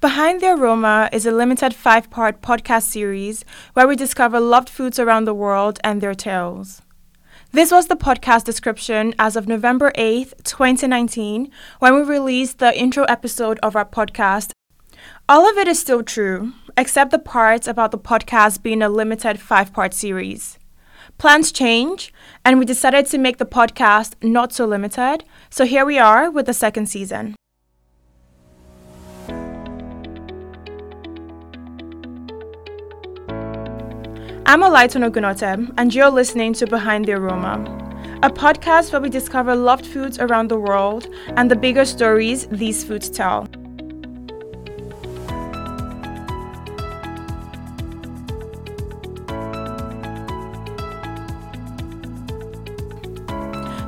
Behind the Aroma is a limited five part podcast series where we discover loved foods around the world and their tales. This was the podcast description as of November 8th, 2019, when we released the intro episode of our podcast. All of it is still true, except the parts about the podcast being a limited five part series. Plans change, and we decided to make the podcast not so limited, so here we are with the second season. I'm Olaitan Ogunote, and you're listening to Behind the Aroma, a podcast where we discover loved foods around the world and the bigger stories these foods tell.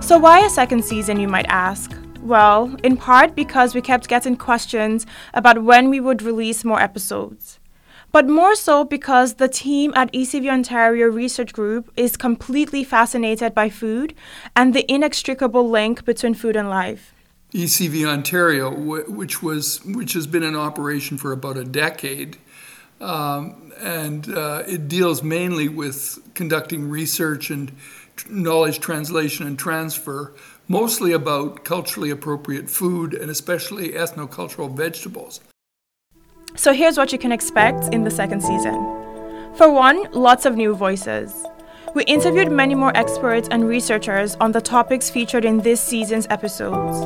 So, why a second season, you might ask? Well, in part because we kept getting questions about when we would release more episodes but more so because the team at ECV Ontario Research Group is completely fascinated by food and the inextricable link between food and life. ECV Ontario, which was which has been in operation for about a decade, um, and uh, it deals mainly with conducting research and knowledge translation and transfer, mostly about culturally appropriate food and especially ethnocultural vegetables. So here's what you can expect in the second season. For one, lots of new voices. We interviewed many more experts and researchers on the topics featured in this season's episodes.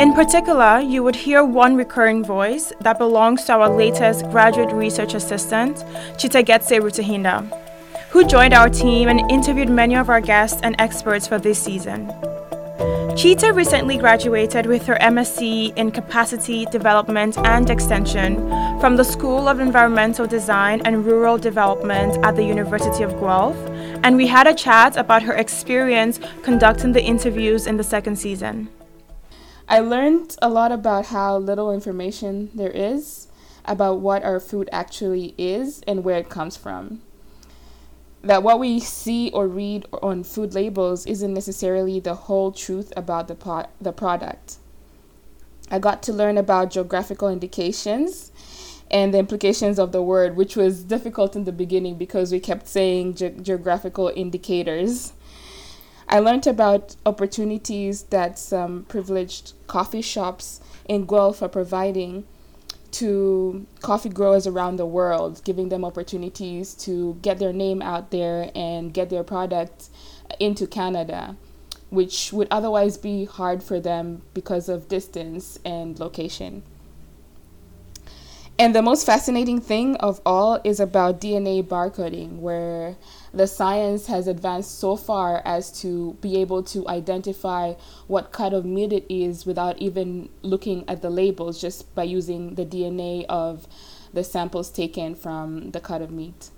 In particular, you would hear one recurring voice that belongs to our latest graduate research assistant, Chitegetse Rutahinda, who joined our team and interviewed many of our guests and experts for this season. Cheetah recently graduated with her MSc in Capacity Development and Extension from the School of Environmental Design and Rural Development at the University of Guelph, and we had a chat about her experience conducting the interviews in the second season. I learned a lot about how little information there is about what our food actually is and where it comes from that what we see or read on food labels isn't necessarily the whole truth about the, the product. I got to learn about geographical indications and the implications of the word, which was difficult in the beginning because we kept saying ge- geographical indicators. I learned about opportunities that some privileged coffee shops in Guelph are providing to coffee growers around the world, giving them opportunities to get their name out there and get their product into Canada, which would otherwise be hard for them because of distance and location. And the most fascinating thing of all is about DNA barcoding, where the science has advanced so far as to be able to identify what kind of meat it is without even looking at the labels, just by using the DNA of the samples taken from the cut of meat.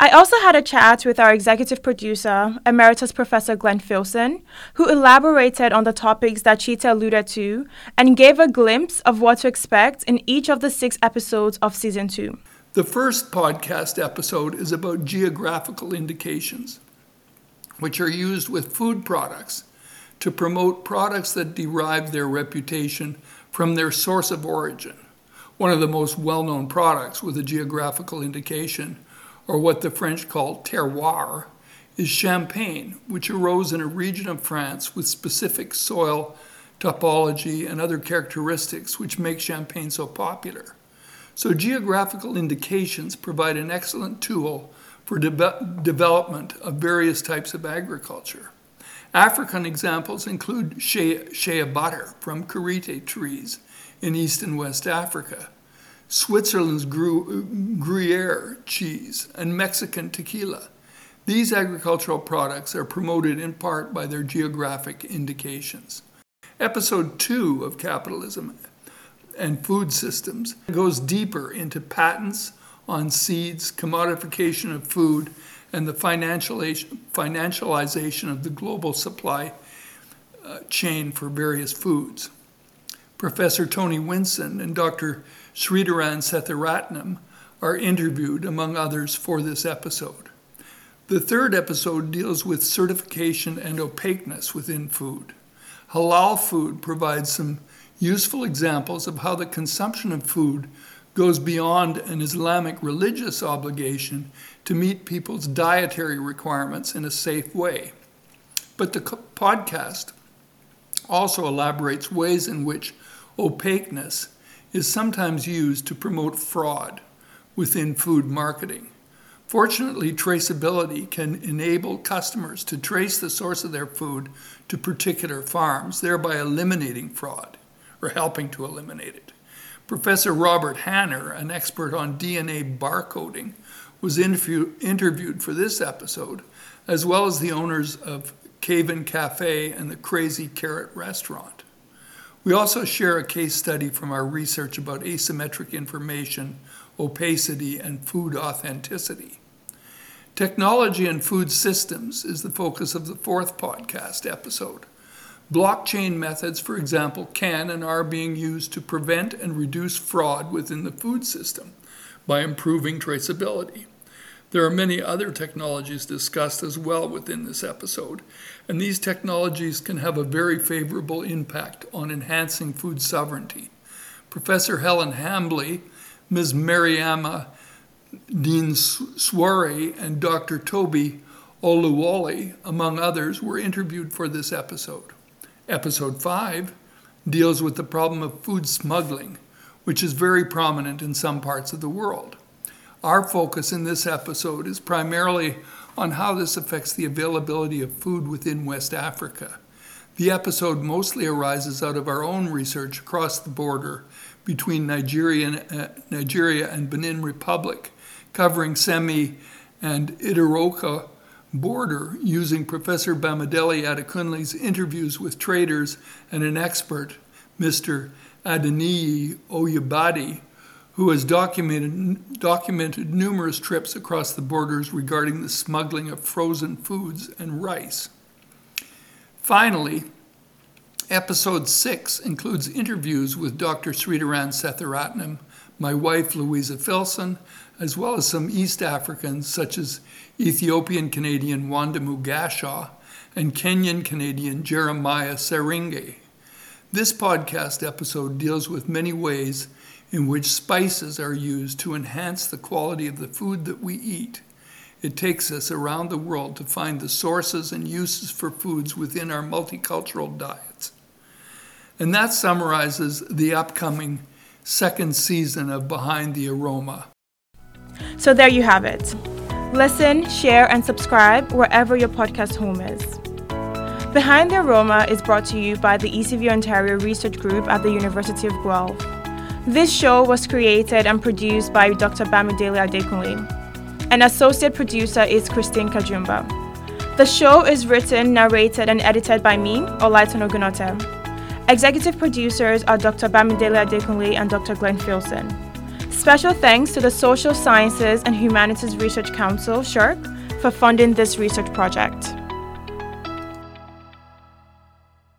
I also had a chat with our executive producer, Emeritus Professor Glenn Filson, who elaborated on the topics that Cheetah alluded to and gave a glimpse of what to expect in each of the six episodes of season two. The first podcast episode is about geographical indications, which are used with food products to promote products that derive their reputation from their source of origin. One of the most well known products with a geographical indication or what the French call terroir, is champagne, which arose in a region of France with specific soil topology and other characteristics which make champagne so popular. So, geographical indications provide an excellent tool for de- development of various types of agriculture. African examples include shea, shea butter from karité trees in East and West Africa, Switzerland's Gruyere cheese, and Mexican tequila. These agricultural products are promoted in part by their geographic indications. Episode 2 of Capitalism and Food Systems goes deeper into patents on seeds, commodification of food, and the financialization of the global supply uh, chain for various foods. Professor Tony Winson and Dr. Sridharan Sethiratnam are interviewed, among others, for this episode. The third episode deals with certification and opaqueness within food. Halal food provides some useful examples of how the consumption of food goes beyond an Islamic religious obligation to meet people's dietary requirements in a safe way. But the podcast also elaborates ways in which opaqueness is sometimes used to promote fraud within food marketing. Fortunately, traceability can enable customers to trace the source of their food to particular farms, thereby eliminating fraud or helping to eliminate it. Professor Robert Hanner, an expert on DNA barcoding, was interview- interviewed for this episode, as well as the owners of Caven Cafe and the Crazy Carrot restaurant. We also share a case study from our research about asymmetric information, opacity, and food authenticity. Technology and food systems is the focus of the fourth podcast episode. Blockchain methods, for example, can and are being used to prevent and reduce fraud within the food system by improving traceability. There are many other technologies discussed as well within this episode, and these technologies can have a very favorable impact on enhancing food sovereignty. Professor Helen Hambly, Ms. Mariama Dean Soare and Dr. Toby Oluwole, among others, were interviewed for this episode. Episode 5 deals with the problem of food smuggling, which is very prominent in some parts of the world. Our focus in this episode is primarily on how this affects the availability of food within West Africa. The episode mostly arises out of our own research across the border between Nigeria and, uh, Nigeria and Benin Republic covering Seme and Idiroko border using Professor Bamidele Adekunle's interviews with traders and an expert, Mr. Adeniyi Oyebade, who has documented, documented numerous trips across the borders regarding the smuggling of frozen foods and rice. Finally, episode six includes interviews with Dr. Sridharan Setharatnam, my wife Louisa Filson, as well as some East Africans such as Ethiopian Canadian Wanda Mugashaw and Kenyan Canadian Jeremiah Seringe. This podcast episode deals with many ways in which spices are used to enhance the quality of the food that we eat. It takes us around the world to find the sources and uses for foods within our multicultural diets. And that summarizes the upcoming second season of Behind the Aroma. So there you have it. Listen, share, and subscribe wherever your podcast home is. Behind the Aroma is brought to you by the ECV Ontario Research Group at the University of Guelph. This show was created and produced by Dr. Bamidele Adekunle. An associate producer is Christine Kajumba. The show is written, narrated, and edited by me, Olaitan Ogunote. Executive producers are Dr. Bamidele Adekunle and Dr. Glenn Filson. Special thanks to the Social Sciences and Humanities Research Council, SSHRC, for funding this research project.